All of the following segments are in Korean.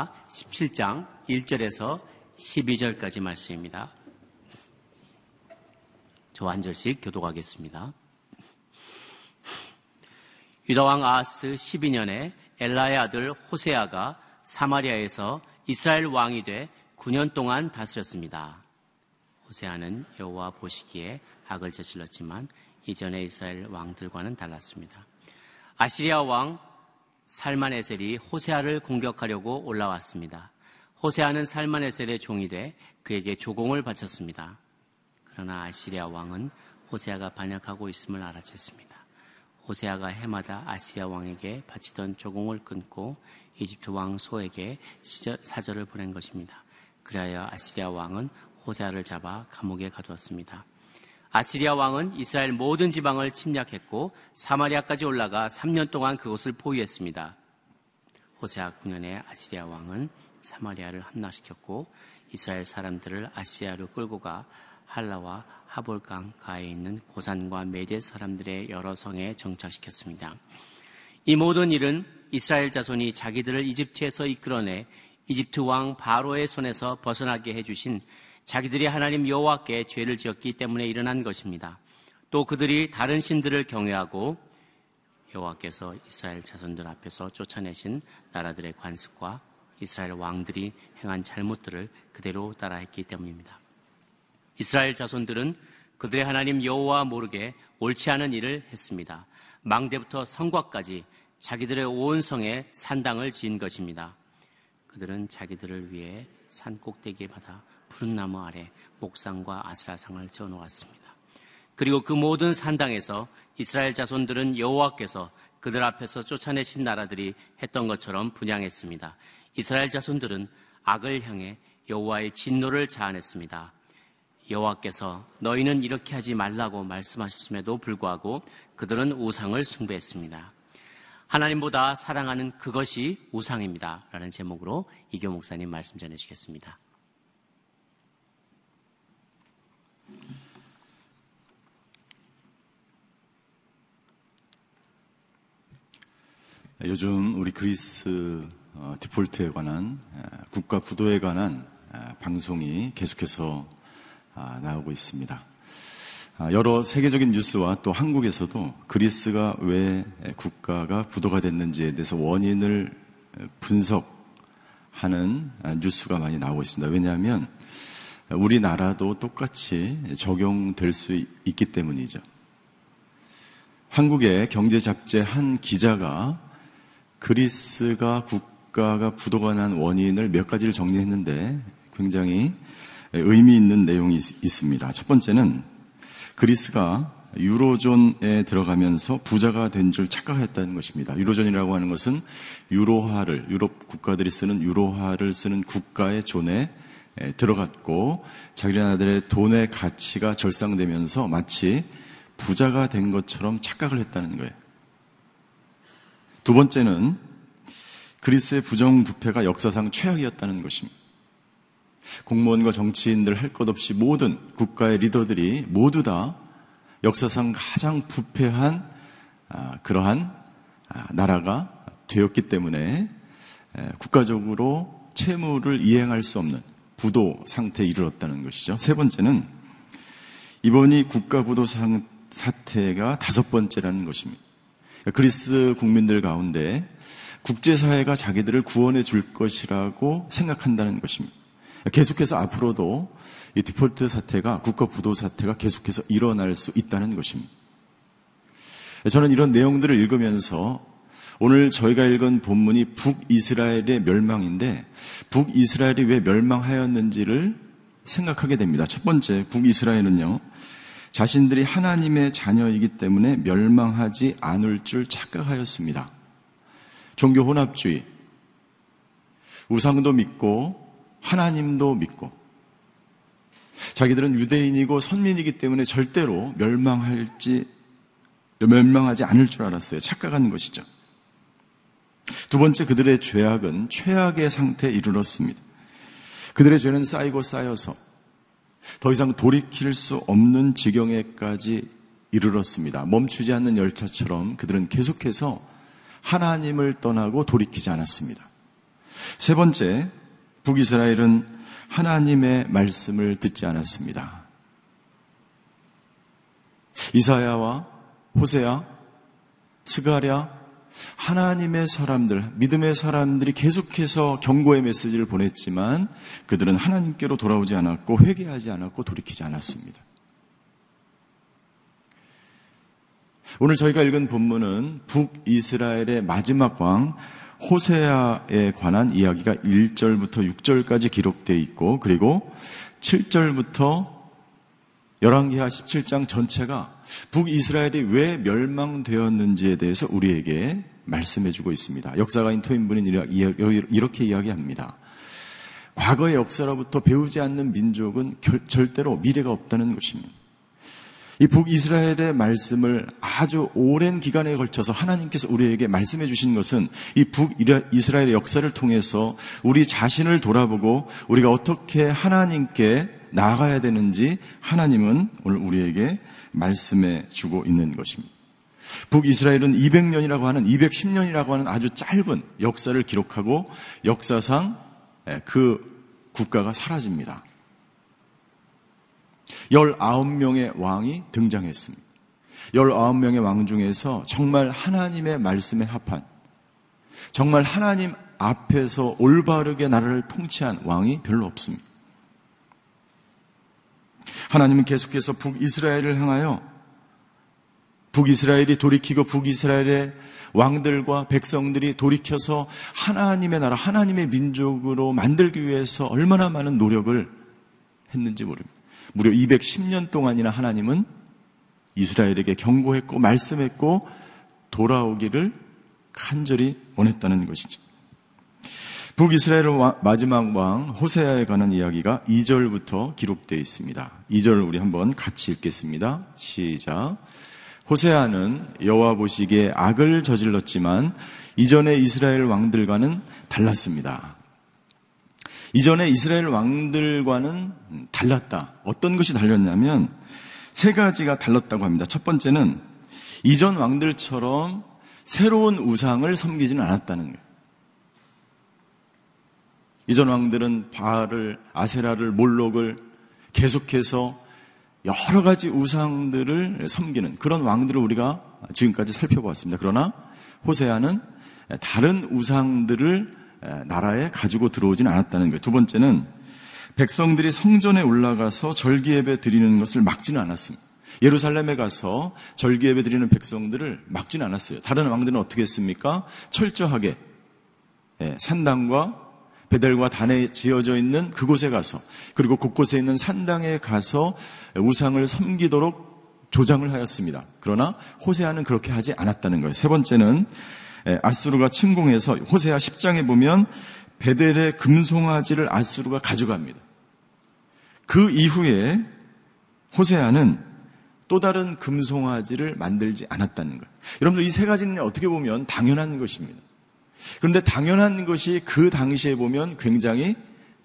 이하 17장 1절에서 12절까지 말씀입니다. 저 한 절씩 교독하겠습니다. 유다왕 아하스 12년에 엘라의 아들 호세아가 사마리아에서 이스라엘 왕이 돼 9년 동안 다스렸습니다. 호세아는 여호와 보시기에 악을 저질렀지만 이전의 이스라엘 왕들과는 달랐습니다. 아시리아 왕 살만에셀이 호세아를 공격하려고 올라왔습니다. 호세아는 살만에셀의 종이 돼 그에게 조공을 바쳤습니다. 그러나 아시리아 왕은 호세아가 반역하고 있음을 알아챘습니다. 호세아가 해마다 아시리아 왕에게 바치던 조공을 끊고 이집트 왕 소에게 사절을 보낸 것입니다. 그리하여 아시리아 왕은 호세아를 잡아 감옥에 가두었습니다. 아시리아 왕은 이스라엘 모든 지방을 침략했고 사마리아까지 올라가 3년 동안 그곳을 포위했습니다. 호세아 9년에 아시리아 왕은 사마리아를 함락시켰고 이스라엘 사람들을 아시아로 끌고 가 할라와 하볼강 가에 있는 고산과 메대 사람들의 여러 성에 정착시켰습니다. 이 모든 일은 이스라엘 자손이 자기들을 이집트에서 이끌어내 이집트 왕 바로의 손에서 벗어나게 해주신 자기들이 하나님 여호와께 죄를 지었기 때문에 일어난 것입니다. 또 그들이 다른 신들을 경외하고 여호와께서 이스라엘 자손들 앞에서 쫓아내신 나라들의 관습과 이스라엘 왕들이 행한 잘못들을 그대로 따라했기 때문입니다. 이스라엘 자손들은 그들의 하나님 여호와 모르게 옳지 않은 일을 했습니다. 망대부터 성곽까지 자기들의 온 성에 산당을 지은 것입니다. 그들은 자기들을 위해 산 꼭대기에 받아 푸른 나무 아래 목상과 아스라상을 지어 놓았습니다. 그리고 그 모든 산당에서 이스라엘 자손들은 여호와께서 그들 앞에서 쫓아내신 나라들이 했던 것처럼 분양했습니다. 이스라엘 자손들은 악을 향해 여호와의 진노를 자아냈습니다. 여호와께서 너희는 이렇게 하지 말라고 말씀하셨음에도 불구하고 그들은 우상을 숭배했습니다. 하나님보다 사랑하는 그것이 우상입니다. 라는 제목으로 이교 목사님 말씀 전해주겠습니다. 요즘 우리 그리스 어, 디폴트에 관한 국가 부도에 관한 방송이 계속해서 아, 나오고 있습니다. 아, 여러 세계적인 뉴스와 또 한국에서도 그리스가 왜 국가가 부도가 됐는지에 대해서 원인을 분석하는 아, 뉴스가 많이 나오고 있습니다. 왜냐하면 우리나라도 똑같이 적용될 수 있기 때문이죠. 한국의 경제 잡지 한 기자가 그리스가 국가가 부도가 난 원인을 몇 가지를 정리했는데 굉장히 의미 있는 내용이 있습니다. 첫 번째는 그리스가 유로존에 들어가면서 부자가 된 줄 착각했다는 것입니다. 유로존이라고 하는 것은 유로화를 유럽 국가들이 쓰는 유로화를 쓰는 국가의 존에 들어갔고 자기네들의 돈의 가치가 절상되면서 마치 부자가 된 것처럼 착각을 했다는 거예요. 두 번째는 그리스의 부정부패가 역사상 최악이었다는 것입니다. 공무원과 정치인들 할 것 없이 모든 국가의 리더들이 모두 다 역사상 가장 부패한 아, 그러한 아, 나라가 되었기 때문에 국가적으로 채무를 이행할 수 없는 부도 상태에 이르렀다는 것이죠. 세 번째는 이번이 국가 부도 사태가 다섯 번째라는 것입니다. 그리스 국민들 가운데 국제사회가 자기들을 구원해 줄 것이라고 생각한다는 것입니다. 계속해서 앞으로도 이 디폴트 사태가 국가 부도 사태가 계속해서 일어날 수 있다는 것입니다. 저는 이런 내용들을 읽으면서 오늘 저희가 읽은 본문이 북이스라엘의 멸망인데 북이스라엘이 왜 멸망하였는지를 생각하게 됩니다. 첫 번째, 북이스라엘은요, 자신들이 하나님의 자녀이기 때문에 멸망하지 않을 줄 착각하였습니다. 종교 혼합주의, 우상도 믿고 하나님도 믿고 자기들은 유대인이고 선민이기 때문에 절대로 멸망할지 멸망하지 않을 줄 알았어요. 착각한 것이죠. 두 번째 그들의 죄악은 최악의 상태에 이르렀습니다. 그들의 죄는 쌓이고 쌓여서 더 이상 돌이킬 수 없는 지경에까지 이르렀습니다. 멈추지 않는 열차처럼 그들은 계속해서 하나님을 떠나고 돌이키지 않았습니다. 세 번째, 북이스라엘은 하나님의 말씀을 듣지 않았습니다. 이사야와 호세야, 스가랴, 하나님의 사람들, 믿음의 사람들이 계속해서 경고의 메시지를 보냈지만 그들은 하나님께로 돌아오지 않았고 회개하지 않았고 돌이키지 않았습니다. 오늘 저희가 읽은 본문은 북이스라엘의 마지막 왕 호세아에 관한 이야기가 1절부터 6절까지 기록되어 있고 그리고 7절부터 열왕기하 17장 전체가 북이스라엘이 왜 멸망되었는지에 대해서 우리에게 말씀해 주고 있습니다. 역사가인 토인분은 이렇게 이야기합니다. 과거의 역사로부터 배우지 않는 민족은 절대로 미래가 없다는 것입니다. 이 북이스라엘의 말씀을 아주 오랜 기간에 걸쳐서 하나님께서 우리에게 말씀해 주신 것은 이 북이스라엘의 역사를 통해서 우리 자신을 돌아보고 우리가 어떻게 하나님께 나아가야 되는지 하나님은 오늘 우리에게 말씀해 주고 있는 것입니다. 북이스라엘은 200년이라고 하는 210년이라고 하는 아주 짧은 역사를 기록하고 역사상 그 국가가 사라집니다. 19명의 왕이 등장했습니다. 19명의 왕 중에서 정말 하나님의 말씀에 합한, 정말 하나님 앞에서 올바르게 나라를 통치한 왕이 별로 없습니다. 하나님은 계속해서 북이스라엘을 향하여 북이스라엘이 돌이키고 북이스라엘의 왕들과 백성들이 돌이켜서 하나님의 나라, 하나님의 민족으로 만들기 위해서 얼마나 많은 노력을 했는지 모릅니다. 무려 210년 동안이나 하나님은 이스라엘에게 경고했고 말씀했고 돌아오기를 간절히 원했다는 것이죠. 북이스라엘 마지막 왕 호세아에 관한 이야기가 2절부터 기록되어 있습니다. 2절 우리 한번 같이 읽겠습니다. 시작. 호세아는 여호와 보시기에 악을 저질렀지만 이전의 이스라엘 왕들과는 달랐습니다. 이전에 이스라엘 왕들과는 달랐다. 어떤 것이 달렸냐면 세 가지가 달랐다고 합니다. 첫 번째는 이전 왕들처럼 새로운 우상을 섬기지는 않았다는 거예요. 이전 왕들은 바알을, 아세라를, 몰록을 계속해서 여러 가지 우상들을 섬기는 그런 왕들을 우리가 지금까지 살펴보았습니다. 그러나 호세아는 다른 우상들을 나라에 가지고 들어오진 않았다는 거예요. 두 번째는 백성들이 성전에 올라가서 절기 예배 드리는 것을 막지는 않았습니다. 예루살렘에 가서 절기 예배 드리는 백성들을 막지는 않았어요. 다른 왕들은 어떻게 했습니까? 철저하게 산당과 베델과 단에 지어져 있는 그곳에 가서 그리고 곳곳에 있는 산당에 가서 우상을 섬기도록 조장을 하였습니다. 그러나 호세아는 그렇게 하지 않았다는 거예요. 세 번째는 아수르가 침공해서 호세아 10장에 보면 베델의 금송아지를 아수르가 가져갑니다. 그 이후에 호세아는 또 다른 금송아지를 만들지 않았다는 거예요. 여러분들 이 세 가지는 어떻게 보면 당연한 것입니다. 그런데 당연한 것이 그 당시에 보면 굉장히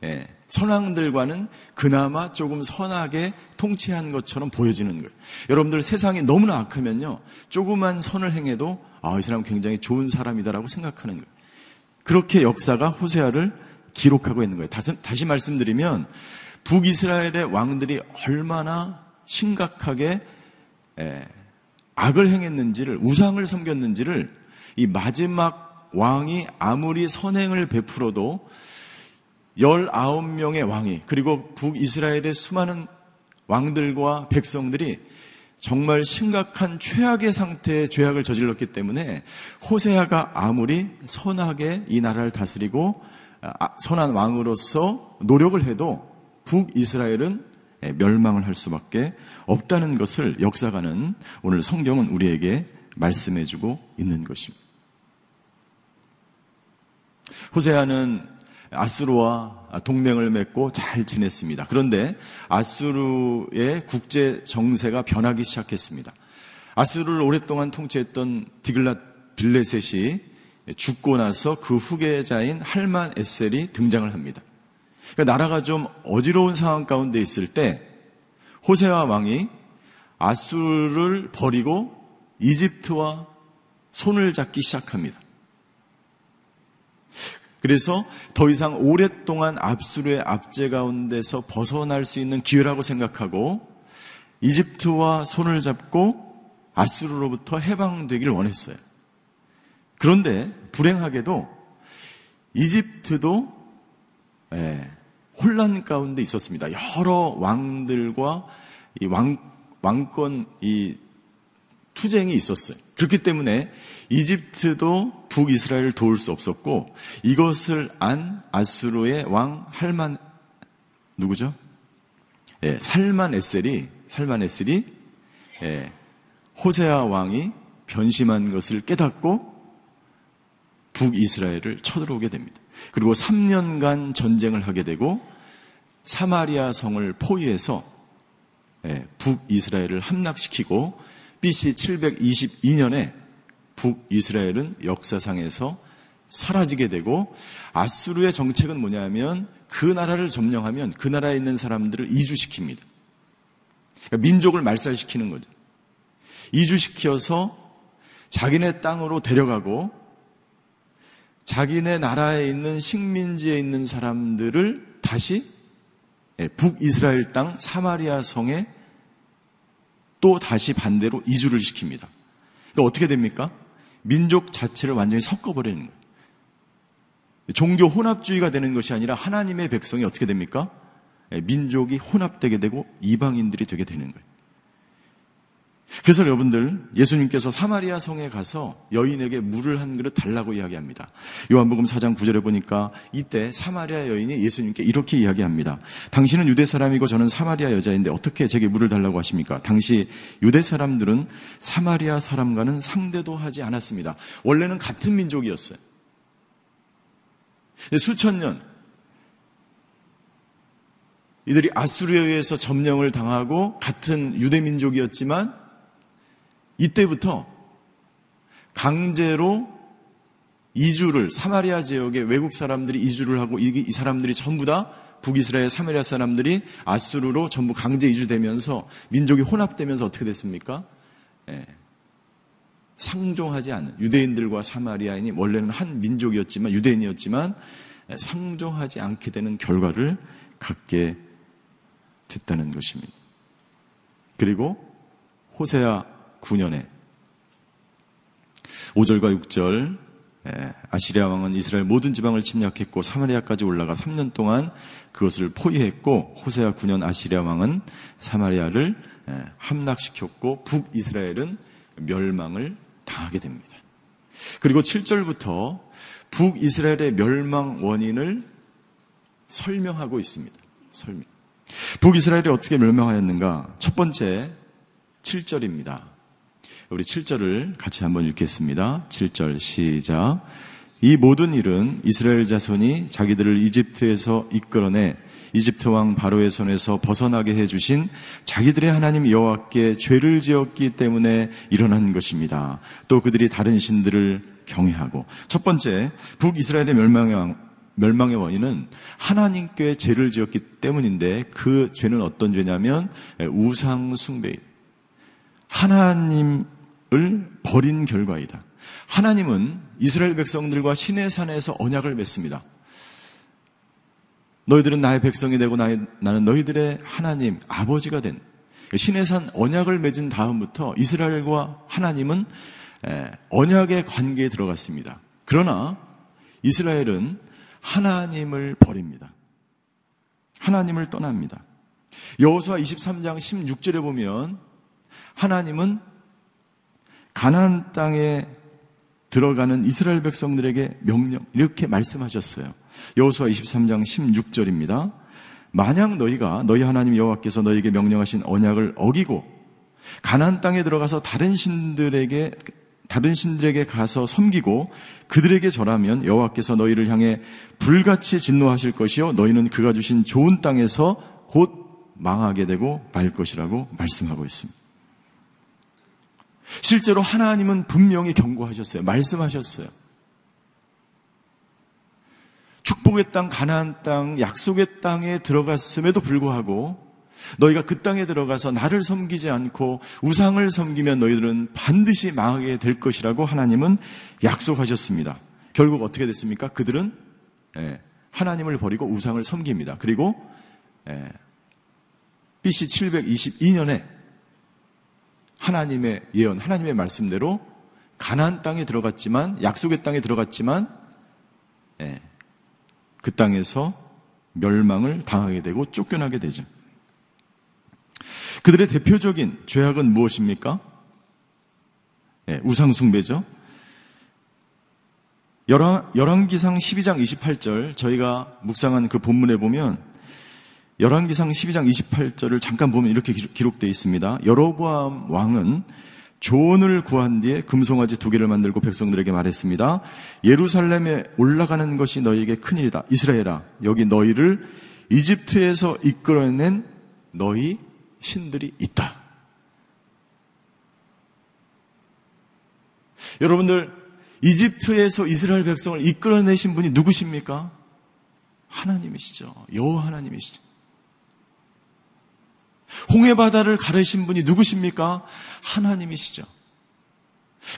예, 선왕들과는 그나마 조금 선하게 통치한 것처럼 보여지는 거예요. 여러분들 세상이 너무나 악하면요. 조그만 선을 행해도 아, 이 사람 굉장히 좋은 사람이다라고 생각하는 거예요. 그렇게 역사가 호세아를 기록하고 있는 거예요. 다시, 다시 말씀드리면 북이스라엘의 왕들이 얼마나 심각하게 에, 악을 행했는지를 우상을 섬겼는지를 이 마지막 왕이 아무리 선행을 베풀어도 19명의 왕이 그리고 북이스라엘의 수많은 왕들과 백성들이 정말 심각한 최악의 상태의 죄악을 저질렀기 때문에 호세아가 아무리 선하게 이 나라를 다스리고 아, 선한 왕으로서 노력을 해도 북이스라엘은 멸망을 할 수밖에 없다는 것을 역사가는 오늘 성경은 우리에게 말씀해주고 있는 것입니다. 호세아는 아수르와 동맹을 맺고 잘 지냈습니다. 그런데 아수르의 국제 정세가 변하기 시작했습니다. 아수르를 오랫동안 통치했던 디글랏 빌레셋이 죽고 나서 그 후계자인 할만 에셀이 등장을 합니다. 그러니까 나라가 좀 어지러운 상황 가운데 있을 때 호세와 왕이 아수르를 버리고 이집트와 손을 잡기 시작합니다. 그래서 더 이상 오랫동안 압수르의 압제 가운데서 벗어날 수 있는 기회라고 생각하고 이집트와 손을 잡고 아수르로부터 해방되기를 원했어요. 그런데 불행하게도 이집트도 예, 혼란 가운데 있었습니다. 여러 왕들과 이 왕, 왕권 이 투쟁이 있었어요. 그렇기 때문에 이집트도 북이스라엘을 도울 수 없었고 이것을 안 아수르의 왕 할만 누구죠? 예, 살만 에셀이 살만 에셀이 예, 호세아 왕이 변심한 것을 깨닫고 북이스라엘을 쳐들어오게 됩니다. 그리고 3년간 전쟁을 하게 되고 사마리아 성을 포위해서 예, 북이스라엘을 함락시키고 BC 722년에 북이스라엘은 역사상에서 사라지게 되고 아수르의 정책은 뭐냐면 그 나라를 점령하면 그 나라에 있는 사람들을 이주시킵니다. 그러니까 민족을 말살시키는 거죠. 이주시켜서 자기네 땅으로 데려가고 자기네 나라에 있는 식민지에 있는 사람들을 다시 예, 북이스라엘 땅 사마리아 성에 또 다시 반대로 이주를 시킵니다. 그러니까 어떻게 됩니까? 민족 자체를 완전히 섞어버리는 거예요. 종교 혼합주의가 되는 것이 아니라 하나님의 백성이 어떻게 됩니까? 예, 민족이 혼합되게 되고 이방인들이 되게 되는 거예요. 그래서 여러분들 예수님께서 사마리아 성에 가서 여인에게 물을 한 그릇 달라고 이야기합니다. 요한복음 4장 9절에 보니까 이때 사마리아 여인이 예수님께 이렇게 이야기합니다. 당신은 유대 사람이고 저는 사마리아 여자인데 어떻게 제게 물을 달라고 하십니까? 당시 유대 사람들은 사마리아 사람과는 상대도 하지 않았습니다. 원래는 같은 민족이었어요. 수천 년 이들이 아수르에 의해서 점령을 당하고 같은 유대 민족이었지만 이때부터 강제로 이주를 사마리아 지역에 외국 사람들이 이주를 하고 이, 사람들이 전부 다 북이스라엘 사마리아 사람들이 아수르로 전부 강제 이주되면서 민족이 혼합되면서 어떻게 됐습니까? 예. 상종하지 않은 유대인들과 사마리아인이 원래는 한 민족이었지만 유대인이었지만 예, 상종하지 않게 되는 결과를 갖게 됐다는 것입니다. 그리고 호세아 9년에 5절과 6절 아시리아 왕은 이스라엘 모든 지방을 침략했고 사마리아까지 올라가 3년 동안 그것을 포위했고 호세아 9년 아시리아 왕은 사마리아를 함락시켰고 북이스라엘은 멸망을 당하게 됩니다. 그리고 7절부터 북이스라엘의 멸망 원인을 설명하고 있습니다. 설명. 북이스라엘이 어떻게 멸망하였는가? 첫 번째 7절입니다. 우리 7절을 같이 한번 읽겠습니다. 7절 시작. 이 모든 일은 이스라엘 자손이 자기들을 이집트에서 이끌어내 이집트 왕 바로의 손에서 벗어나게 해 주신 자기들의 하나님 여호와께 죄를 지었기 때문에 일어난 것입니다. 또 그들이 다른 신들을 경외하고 첫 번째 북이스라엘의 멸망의 멸망의 원인은 하나님께 죄를 지었기 때문인데 그 죄는 어떤 죄냐면 우상 숭배. 하나님 을 버린 결과이다. 하나님은 이스라엘 백성들과 신의 산에서 언약을 맺습니다. 너희들은 나의 백성이 되고 나는 너희들의 하나님, 아버지가 된 신의 산 언약을 맺은 다음부터 이스라엘과 하나님은 언약의 관계에 들어갔습니다. 그러나 이스라엘은 하나님을 버립니다. 하나님을 떠납니다. 여호수아 23장 16절에 보면 하나님은 가나안 땅에 들어가는 이스라엘 백성들에게 명령 이렇게 말씀하셨어요. 여호수아 23장 16절입니다. 만약 너희가 너희 하나님 여호와께서 너희에게 명령하신 언약을 어기고 가나안 땅에 들어가서 다른 신들에게 다른 신들에게 가서 섬기고 그들에게 절하면 여호와께서 너희를 향해 불같이 진노하실 것이요 너희는 그가 주신 좋은 땅에서 곧 망하게 되고 말 것이라고 말씀하고 있습니다. 실제로 하나님은 분명히 경고하셨어요. 말씀하셨어요. 축복의 땅, 가나안 땅, 약속의 땅에 들어갔음에도 불구하고 너희가 그 땅에 들어가서 나를 섬기지 않고 우상을 섬기면 너희들은 반드시 망하게 될 것이라고 하나님은 약속하셨습니다. 결국 어떻게 됐습니까? 그들은 예, 하나님을 버리고 우상을 섬깁니다. 그리고 예, BC 722년에 하나님의 예언, 하나님의 말씀대로 가나안 땅에 들어갔지만 약속의 땅에 들어갔지만 예, 그 땅에서 멸망을 당하게 되고 쫓겨나게 되죠. 그들의 대표적인 죄악은 무엇입니까? 예, 우상숭배죠. 열왕, 열왕기상 12장 28절 저희가 묵상한 그 본문에 보면 열왕기상 12장 28절을 잠깐 보면 이렇게 기록되어 있습니다. 여로보암 왕은 조언을 구한 뒤에 금송아지 두 개를 만들고 백성들에게 말했습니다. 예루살렘에 올라가는 것이 너희에게 큰일이다. 이스라엘아, 여기 너희를 이집트에서 이끌어낸 너희 신들이 있다. 여러분들, 이집트에서 이스라엘 백성을 이끌어내신 분이 누구십니까? 하나님이시죠. 여호와 하나님이시죠. 홍해 바다를 가르신 분이 누구십니까? 하나님이시죠.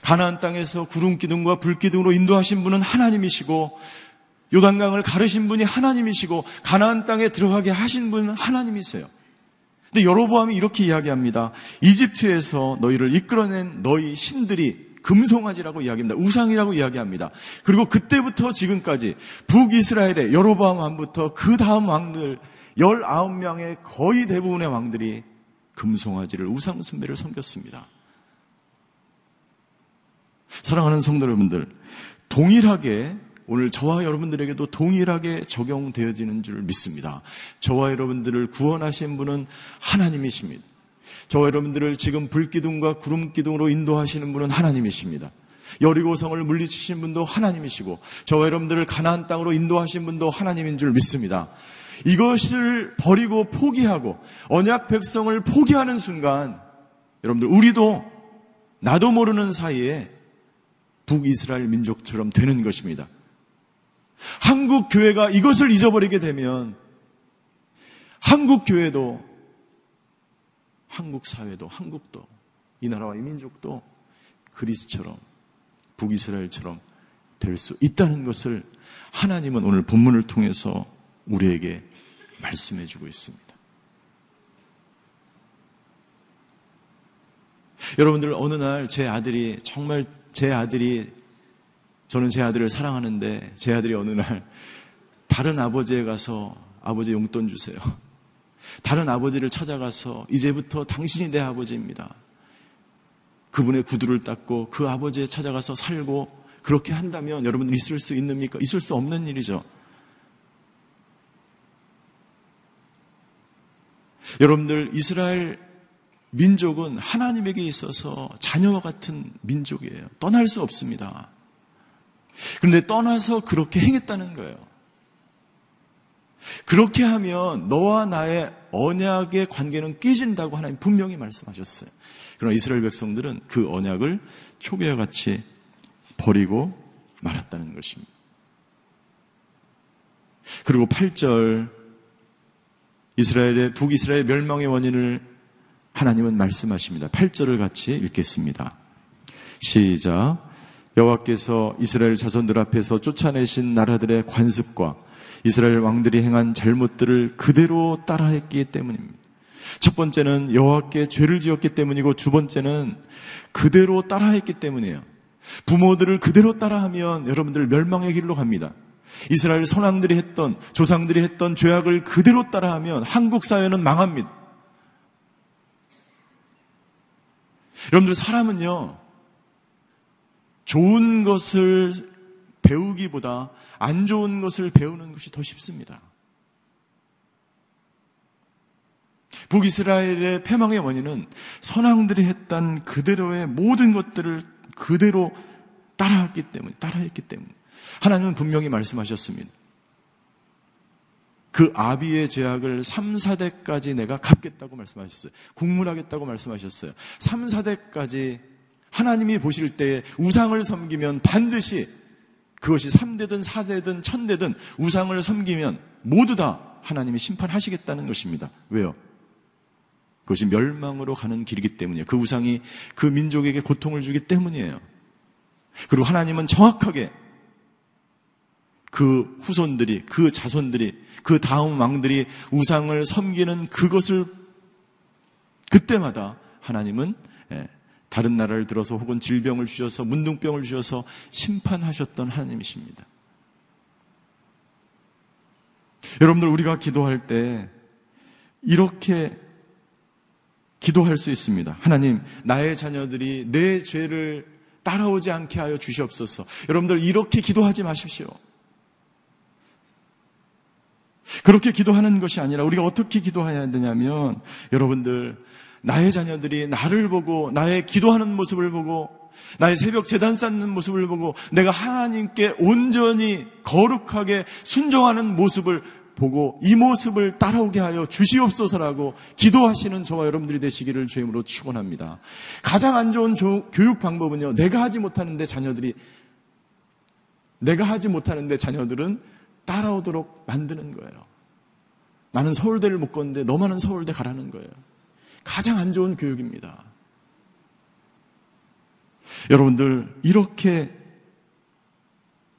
가나안 땅에서 구름 기둥과 불 기둥으로 인도하신 분은 하나님이시고 요단강을 가르신 분이 하나님이시고 가나안 땅에 들어가게 하신 분은 하나님이세요. 근데 여로보암이 이렇게 이야기합니다. 이집트에서 너희를 이끌어낸 너희 신들이 금송아지라고 이야기합니다. 우상이라고 이야기합니다. 그리고 그때부터 지금까지 북이스라엘의 여로보암 왕부터 그 다음 왕들 19명의 거의 대부분의 왕들이 금송아지를 우상숭배를 섬겼습니다. 사랑하는 성도 여러분들, 동일하게 오늘 저와 여러분들에게도 동일하게 적용되어지는 줄 믿습니다. 저와 여러분들을 구원하신 분은 하나님이십니다. 저와 여러분들을 지금 불기둥과 구름기둥으로 인도하시는 분은 하나님이십니다. 여리고성을 물리치신 분도 하나님이시고 저와 여러분들을 가나안 땅으로 인도하신 분도 하나님인 줄 믿습니다. 이것을 버리고 포기하고 언약 백성을 포기하는 순간 여러분들 우리도 나도 모르는 사이에 북이스라엘 민족처럼 되는 것입니다. 한국 교회가 이것을 잊어버리게 되면 한국 교회도 한국 사회도 한국도 이 나라와 이 민족도 그리스처럼 북이스라엘처럼 될 수 있다는 것을 하나님은 오늘 본문을 통해서 우리에게 말씀해 주고 있습니다. 여러분들 어느 날 제 아들이 정말 제 아들이 저는 제 아들을 사랑하는데 제 아들이 어느 날 다른 아버지에 가서 아버지 용돈 주세요. 다른 아버지를 찾아가서 이제부터 당신이 내 아버지입니다. 그분의 구두를 닦고 그 아버지에 찾아가서 살고 그렇게 한다면 여러분들 있을 수 있습니까? 있을 수 없는 일이죠. 여러분들 이스라엘 민족은 하나님에게 있어서 자녀와 같은 민족이에요. 떠날 수 없습니다. 그런데 떠나서 그렇게 행했다는 거예요. 그렇게 하면 너와 나의 언약의 관계는 깨진다고 하나님 분명히 말씀하셨어요. 그러나 이스라엘 백성들은 그 언약을 초기와 같이 버리고 말았다는 것입니다. 그리고 8절 이스라엘의 북이스라엘 멸망의 원인을 하나님은 말씀하십니다. 8절을 같이 읽겠습니다. 시작. 여호와께서 이스라엘 자손들 앞에서 쫓아내신 나라들의 관습과 이스라엘 왕들이 행한 잘못들을 그대로 따라했기 때문입니다. 첫 번째는 여호와께 죄를 지었기 때문이고 두 번째는 그대로 따라했기 때문이에요. 부모들을 그대로 따라하면 여러분들 멸망의 길로 갑니다. 이스라엘 선왕들이 했던 조상들이 했던 죄악을 그대로 따라하면 한국 사회는 망합니다. 여러분들 사람은요 좋은 것을 배우기보다 안 좋은 것을 배우는 것이 더 쉽습니다. 북이스라엘의 패망의 원인은 선왕들이 했던 그대로의 모든 것들을 그대로 따라했기 때문에 따라했기 때문에 하나님은 분명히 말씀하셨습니다. 그 아비의 죄악을 3, 4대까지 내가 갚겠다고 말씀하셨어요. 국문하겠다고 말씀하셨어요. 3, 4대까지 하나님이 보실 때 우상을 섬기면 반드시 그것이 3대든 4대든 1000대든 우상을 섬기면 모두 다 하나님이 심판하시겠다는 것입니다. 왜요? 그것이 멸망으로 가는 길이기 때문이에요. 그 우상이 그 민족에게 고통을 주기 때문이에요. 그리고 하나님은 정확하게 그 후손들이, 그 자손들이, 그 다음 왕들이 우상을 섬기는 그것을 그때마다 하나님은 예, 다른 나라를 들어서 혹은 질병을 주셔서 문둥병을 주셔서 심판하셨던 하나님이십니다. 여러분들 우리가 기도할 때 이렇게 기도할 수 있습니다. 하나님, 나의 자녀들이 내 죄를 따라오지 않게 하여 주시옵소서. 여러분들 이렇게 기도하지 마십시오. 그렇게 기도하는 것이 아니라 우리가 어떻게 기도해야 되냐면 여러분들 나의 자녀들이 나를 보고 나의 기도하는 모습을 보고 나의 새벽 재단 쌓는 모습을 보고 내가 하나님께 온전히 거룩하게 순종하는 모습을 보고 이 모습을 따라오게 하여 주시옵소서라고 기도하시는 저와 여러분들이 되시기를 주임으로 축원합니다. 가장 안 좋은 교육 방법은요. 내가 하지 못하는데 자녀들이 내가 하지 못하는데 자녀들은 따라오도록 만드는 거예요. 나는 서울대를 못 걷는데 너만은 서울대 가라는 거예요. 가장 안 좋은 교육입니다. 여러분들, 이렇게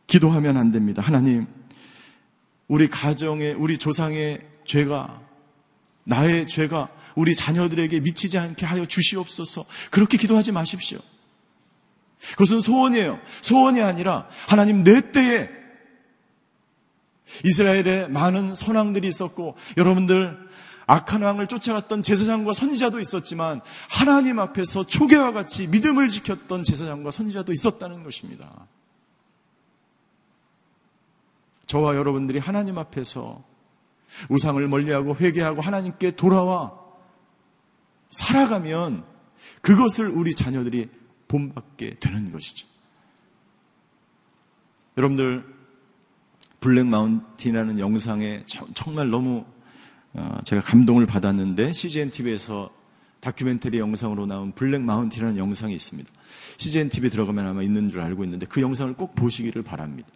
기도하면 안 됩니다. 하나님, 우리 가정의, 우리 조상의 죄가, 나의 죄가 우리 자녀들에게 미치지 않게 하여 주시옵소서. 그렇게 기도하지 마십시오. 그것은 소원이에요. 소원이 아니라 하나님 내 때에 이스라엘에 많은 선왕들이 있었고 여러분들 악한 왕을 쫓아갔던 제사장과 선지자도 있었지만 하나님 앞에서 초계와 같이 믿음을 지켰던 제사장과 선지자도 있었다는 것입니다. 저와 여러분들이 하나님 앞에서 우상을 멀리하고 회개하고 하나님께 돌아와 살아가면 그것을 우리 자녀들이 본받게 되는 것이죠. 여러분들 Black Mountain이라는 영상에 정말 너무 어, 제가 감동을 받았는데 CGN TV에서 다큐멘터리 영상으로 나온 Black Mountain이라는 영상이 있습니다. CGN TV 들어가면 아마 있는 줄 알고 있는데 그 영상을 꼭 보시기를 바랍니다.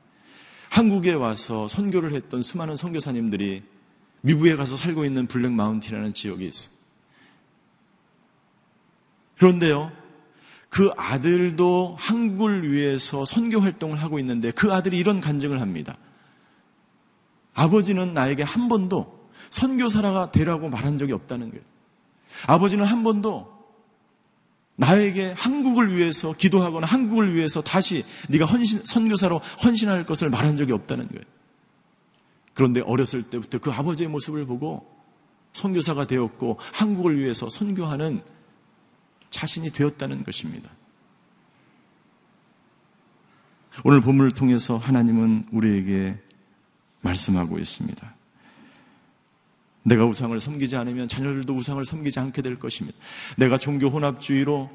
한국에 와서 선교를 했던 수많은 선교사님들이 미국에 가서 살고 있는 블랙 마운틴이라는 지역이 있어요. 그런데요, 그 아들도 한국을 위해서 선교 활동을 하고 있는데 그 아들이 이런 간증을 합니다. 아버지는 나에게 한 번도 선교사라가 되라고 말한 적이 없다는 거예요. 아버지는 한 번도 나에게 한국을 위해서 기도하거나 한국을 위해서 다시 네가 헌신, 선교사로 헌신할 것을 말한 적이 없다는 거예요. 그런데 어렸을 때부터 그 아버지의 모습을 보고 선교사가 되었고 한국을 위해서 선교하는 자신이 되었다는 것입니다. 오늘 본문을 통해서 하나님은 우리에게 말씀하고 있습니다. 내가 우상을 섬기지 않으면 자녀들도 우상을 섬기지 않게 될 것입니다. 내가 종교 혼합주의로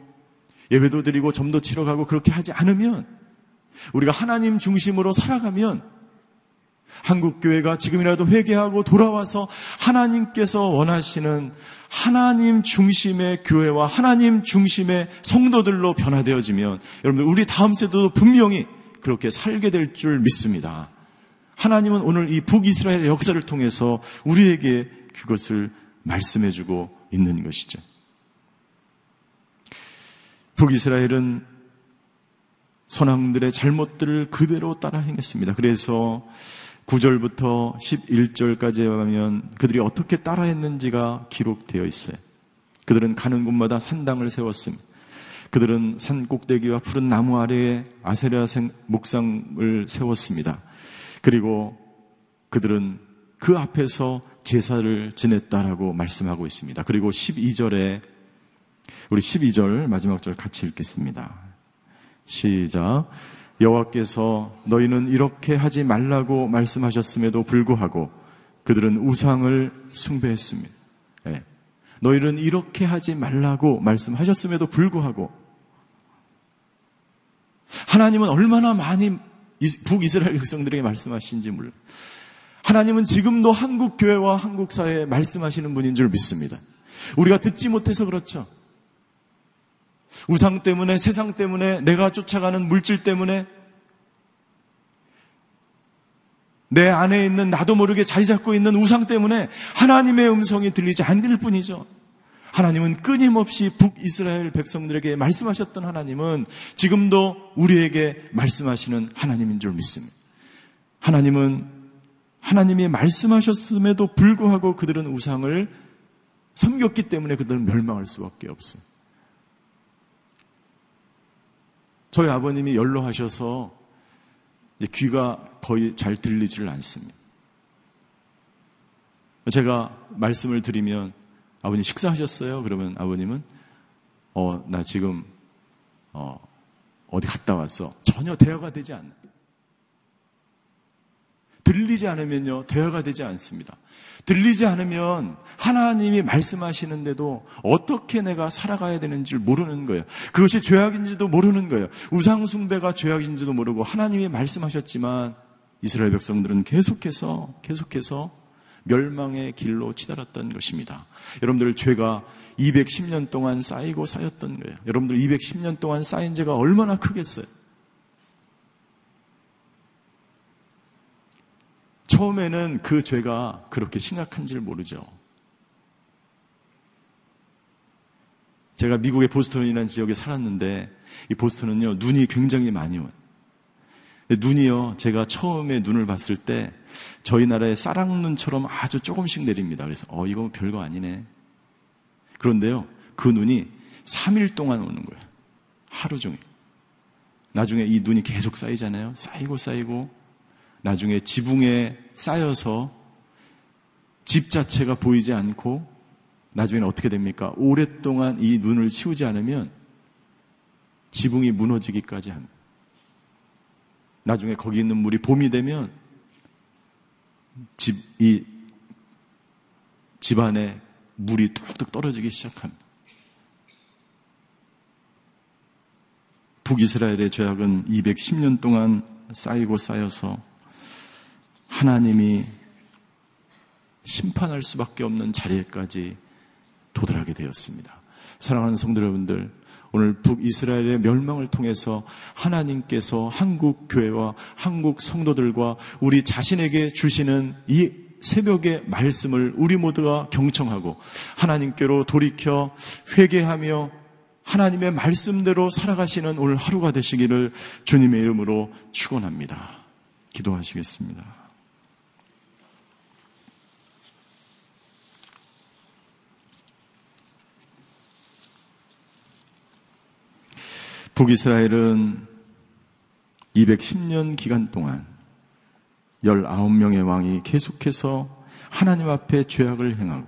예배도 드리고 점도 치러 가고 그렇게 하지 않으면 우리가 하나님 중심으로 살아가면 한국 교회가 지금이라도 회개하고 돌아와서 하나님께서 원하시는 하나님 중심의 교회와 하나님 중심의 성도들로 변화되어지면 여러분들 우리 다음 세대도 분명히 그렇게 살게 될 줄 믿습니다. 하나님은 오늘 이 북이스라엘의 역사를 통해서 우리에게 그것을 말씀해주고 있는 것이죠. 북이스라엘은 선왕들의 잘못들을 그대로 따라 행했습니다. 그래서 9절부터 11절까지 하면 그들이 어떻게 따라 했는지가 기록되어 있어요. 그들은 가는 곳마다 산당을 세웠습니다. 그들은 산 꼭대기와 푸른 나무 아래에 아세라 목상을 세웠습니다. 그리고 그들은 그 앞에서 제사를 지냈다라고 말씀하고 있습니다. 그리고 12절에 우리 12절 마지막 절 같이 읽겠습니다. 시작. 여호와께서 너희는 이렇게 하지 말라고 말씀하셨음에도 불구하고 그들은 우상을 숭배했습니다. 네. 너희는 이렇게 하지 말라고 말씀하셨음에도 불구하고 하나님은 얼마나 많이 북이스라엘 백성들에게 말씀하신지 몰라. 하나님은 지금도 한국 교회와 한국 사회에 말씀하시는 분인 줄 믿습니다. 우리가 듣지 못해서 그렇죠. 우상 때문에, 세상 때문에, 내가 쫓아가는 물질 때문에, 내 안에 있는 나도 모르게 자리 잡고 있는 우상 때문에 하나님의 음성이 들리지 않을 뿐이죠. 하나님은 끊임없이 북이스라엘 백성들에게 말씀하셨던 하나님은 지금도 우리에게 말씀하시는 하나님인 줄 믿습니다. 하나님은 하나님이 말씀하셨음에도 불구하고 그들은 우상을 섬겼기 때문에 그들은 멸망할 수밖에 없어. 저희 아버님이 연로하셔서 귀가 거의 잘 들리지를 않습니다. 제가 말씀을 드리면 아버님 식사하셨어요? 그러면 아버님은 어, 나 지금 어, 어디 갔다 왔어. 전혀 대화가 되지 않는. 들리지 않으면요, 대화가 되지 않습니다. 들리지 않으면 하나님이 말씀하시는데도 어떻게 내가 살아가야 되는지를 모르는 거예요. 그것이 죄악인지도 모르는 거예요. 우상숭배가 죄악인지도 모르고 하나님이 말씀하셨지만 이스라엘 백성들은 계속해서, 계속해서 멸망의 길로 치달았던 것입니다. 여러분들 죄가 210년 동안 쌓이고 쌓였던 거예요. 여러분들 210년 동안 쌓인 죄가 얼마나 크겠어요? 처음에는 그 죄가 그렇게 심각한지를 모르죠. 제가 미국의 보스턴이라는 지역에 살았는데 이 보스턴은요 눈이 굉장히 많이 와요. 눈이요 제가 처음에 눈을 봤을 때 저희 나라의 쌀랑눈처럼 아주 조금씩 내립니다. 그래서 어 이거 별거 아니네. 그런데요 그 눈이 3일 동안 오는 거예요. 하루 종일. 나중에 이 눈이 계속 쌓이잖아요. 쌓이고 쌓이고 나중에 지붕에 쌓여서 집 자체가 보이지 않고 나중에는 어떻게 됩니까? 오랫동안 이 눈을 치우지 않으면 지붕이 무너지기까지 합니다. 나중에 거기 있는 물이 봄이 되면 집, 이 집안에 물이 뚝뚝 떨어지기 시작합니다. 북이스라엘의 죄악은 210년 동안 쌓이고 쌓여서 하나님이 심판할 수밖에 없는 자리에까지 도달하게 되었습니다. 사랑하는 성도 여러분들, 오늘 북이스라엘의 멸망을 통해서 하나님께서 한국 교회와 한국 성도들과 우리 자신에게 주시는 이 새벽의 말씀을 우리 모두가 경청하고 하나님께로 돌이켜 회개하며 하나님의 말씀대로 살아가시는 오늘 하루가 되시기를 주님의 이름으로 축원합니다. 기도하시겠습니다. 북이스라엘은 210년 기간 동안 19명의 왕이 계속해서 하나님 앞에 죄악을 행하고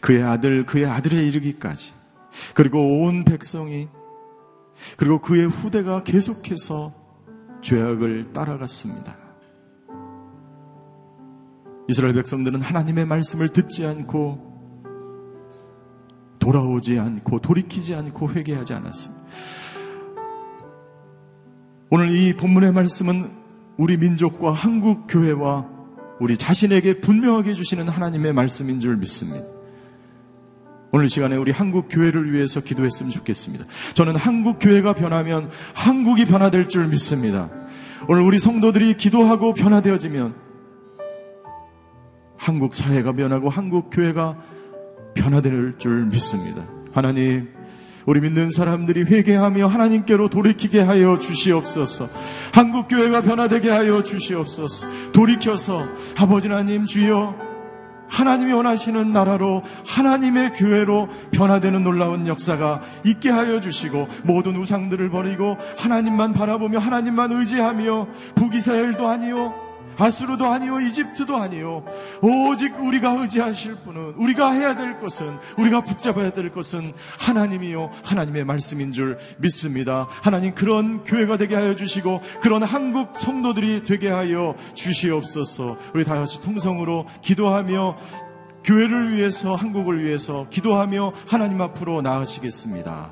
그의 아들, 그의 아들에 이르기까지 그리고 온 백성이 그리고 그의 후대가 계속해서 죄악을 따라갔습니다. 이스라엘 백성들은 하나님의 말씀을 듣지 않고 돌아오지 않고 돌이키지 않고 회개하지 않았습니다. 오늘 이 본문의 말씀은 우리 민족과 한국 교회와 우리 자신에게 분명하게 주시는 하나님의 말씀인 줄 믿습니다. 오늘 시간에 우리 한국 교회를 위해서 기도했으면 좋겠습니다. 저는 한국 교회가 변하면 한국이 변화될 줄 믿습니다. 오늘 우리 성도들이 기도하고 변화되어지면 한국 사회가 변하고 한국 교회가 변화될 줄 믿습니다. 하나님, 우리 믿는 사람들이 회개하며 하나님께로 돌이키게 하여 주시옵소서. 한국 교회가 변화되게 하여 주시옵소서. 돌이켜서 아버지 하나님 주여 하나님이 원하시는 나라로 하나님의 교회로 변화되는 놀라운 역사가 있게 하여 주시고 모든 우상들을 버리고 하나님만 바라보며 하나님만 의지하며 북이스라엘도 아니요 아수르도 아니요 이집트도 아니요 오직 우리가 의지하실 분은 우리가 해야 될 것은 우리가 붙잡아야 될 것은 하나님이요 하나님의 말씀인 줄 믿습니다. 하나님 그런 교회가 되게 하여 주시고 그런 한국 성도들이 되게 하여 주시옵소서. 우리 다 같이 통성으로 기도하며 교회를 위해서 한국을 위해서 기도하며 하나님 앞으로 나아지겠습니다.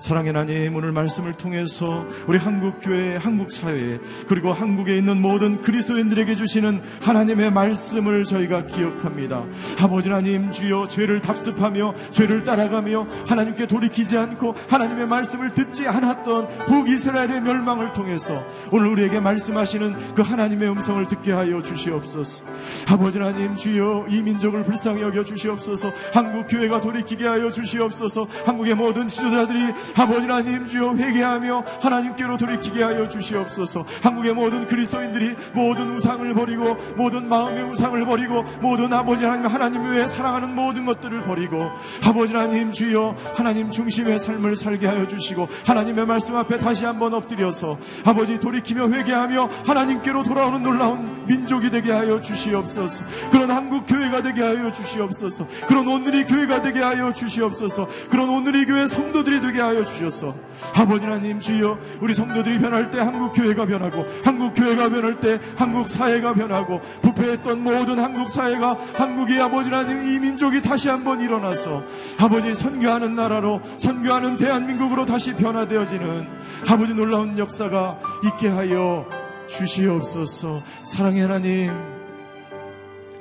사랑의 하나님 오늘 말씀을 통해서 우리 한국 교회, 한국 사회 그리고 한국에 있는 모든 그리스도인들에게 주시는 하나님의 말씀을 저희가 기억합니다. 아버지 하나님 주여 죄를 답습하며 죄를 따라가며 하나님께 돌이키지 않고 하나님의 말씀을 듣지 않았던 북이스라엘의 멸망을 통해서 오늘 우리에게 말씀하시는 그 하나님의 음성을 듣게 하여 주시옵소서. 아버지 하나님 주여 이 민족을 불쌍히 여겨 주시옵소서. 한국 교회가 돌이키게 하여 주시옵소서. 한국의 모든 지도자들이 아버지 하나님 주여 회개하며 하나님께로 돌이키게 하여 주시옵소서. 한국의 모든 그리스도인들이 모든 우상을 버리고 모든 마음의 우상을 버리고 모든 아버지 하나님 하나님 외에 사랑하는 모든 것들을 버리고 아버지 하나님 주여 하나님 중심의 삶을 살게 하여 주시고 하나님의 말씀 앞에 다시 한번 엎드려서 아버지 돌이키며 회개하며 하나님께로 돌아오는 놀라운 민족이 되게 하여 주시옵소서. 그런 한국 교회가 되게 하여 주시옵소서. 그런 오늘이 교회가 되게 하여 주시옵소서. 그런 오늘이 교회 성도들이 되게 하여 주셔서 아버지 하나님 주여 우리 성도들이 변할 때 한국 교회가 변하고 한국 교회가 변할 때 한국 사회가 변하고 부패했던 모든 한국 사회가 한국의 아버지 하나님 이 민족이 다시 한번 일어나서 아버지 선교하는 나라로 선교하는 대한민국으로 다시 변화되어지는 아버지 놀라운 역사가 있게 하여 주시옵소서 사랑의 하나님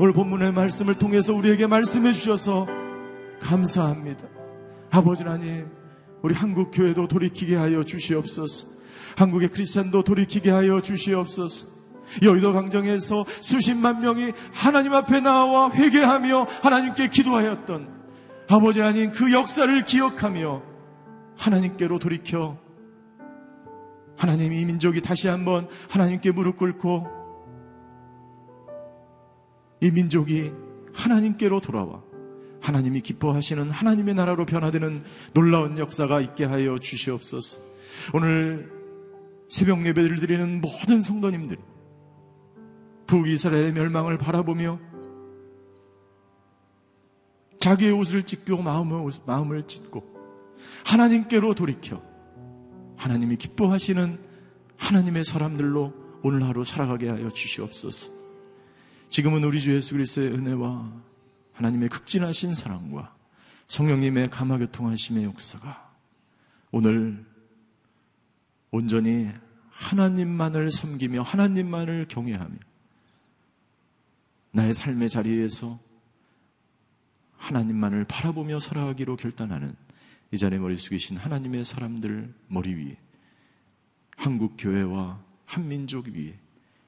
오늘 본문의 말씀을 통해서 우리에게 말씀해 주셔서 감사합니다. 아버지 하나님, 우리 한국 교회도 돌이키게 하여 주시옵소서. 한국의 크리스천도 돌이키게 하여 주시옵소서. 여의도 강정에서 수십만 명이 하나님 앞에 나와 회개하며 하나님께 기도하였던 아버지 하나님 그 역사를 기억하며 하나님께로 돌이켜 하나님 이 민족이 다시 한번 하나님께 무릎 꿇고 이 민족이 하나님께로 돌아와 하나님이 기뻐하시는 하나님의 나라로 변화되는 놀라운 역사가 있게 하여 주시옵소서. 오늘 새벽 예배를 드리는 모든 성도님들, 북이스라엘의 멸망을 바라보며 자기의 옷을 찢고 마음을, 마음을 찢고 하나님께로 돌이켜 하나님이 기뻐하시는 하나님의 사람들로 오늘 하루 살아가게 하여 주시옵소서. 지금은 우리 주 예수 그리스도의 은혜와 하나님의 극진하신 사랑과 성령님의 감화교통하심의 역사가 오늘 온전히 하나님만을 섬기며 하나님만을 경외하며 나의 삶의 자리에서 하나님만을 바라보며 살아가기로 결단하는 이 자리에 머리 숙이신 하나님의 사람들 머리 위에 한국 교회와 한민족 위에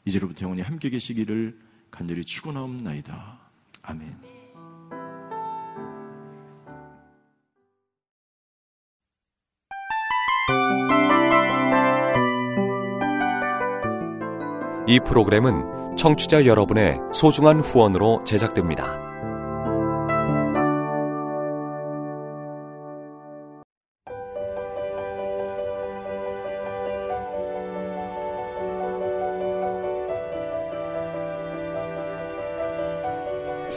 이제로부터 영원히 함께 계시기를 간절히 축원하옵나이다. 아멘. 이 프로그램은 청취자 여러분의 소중한 후원으로 제작됩니다.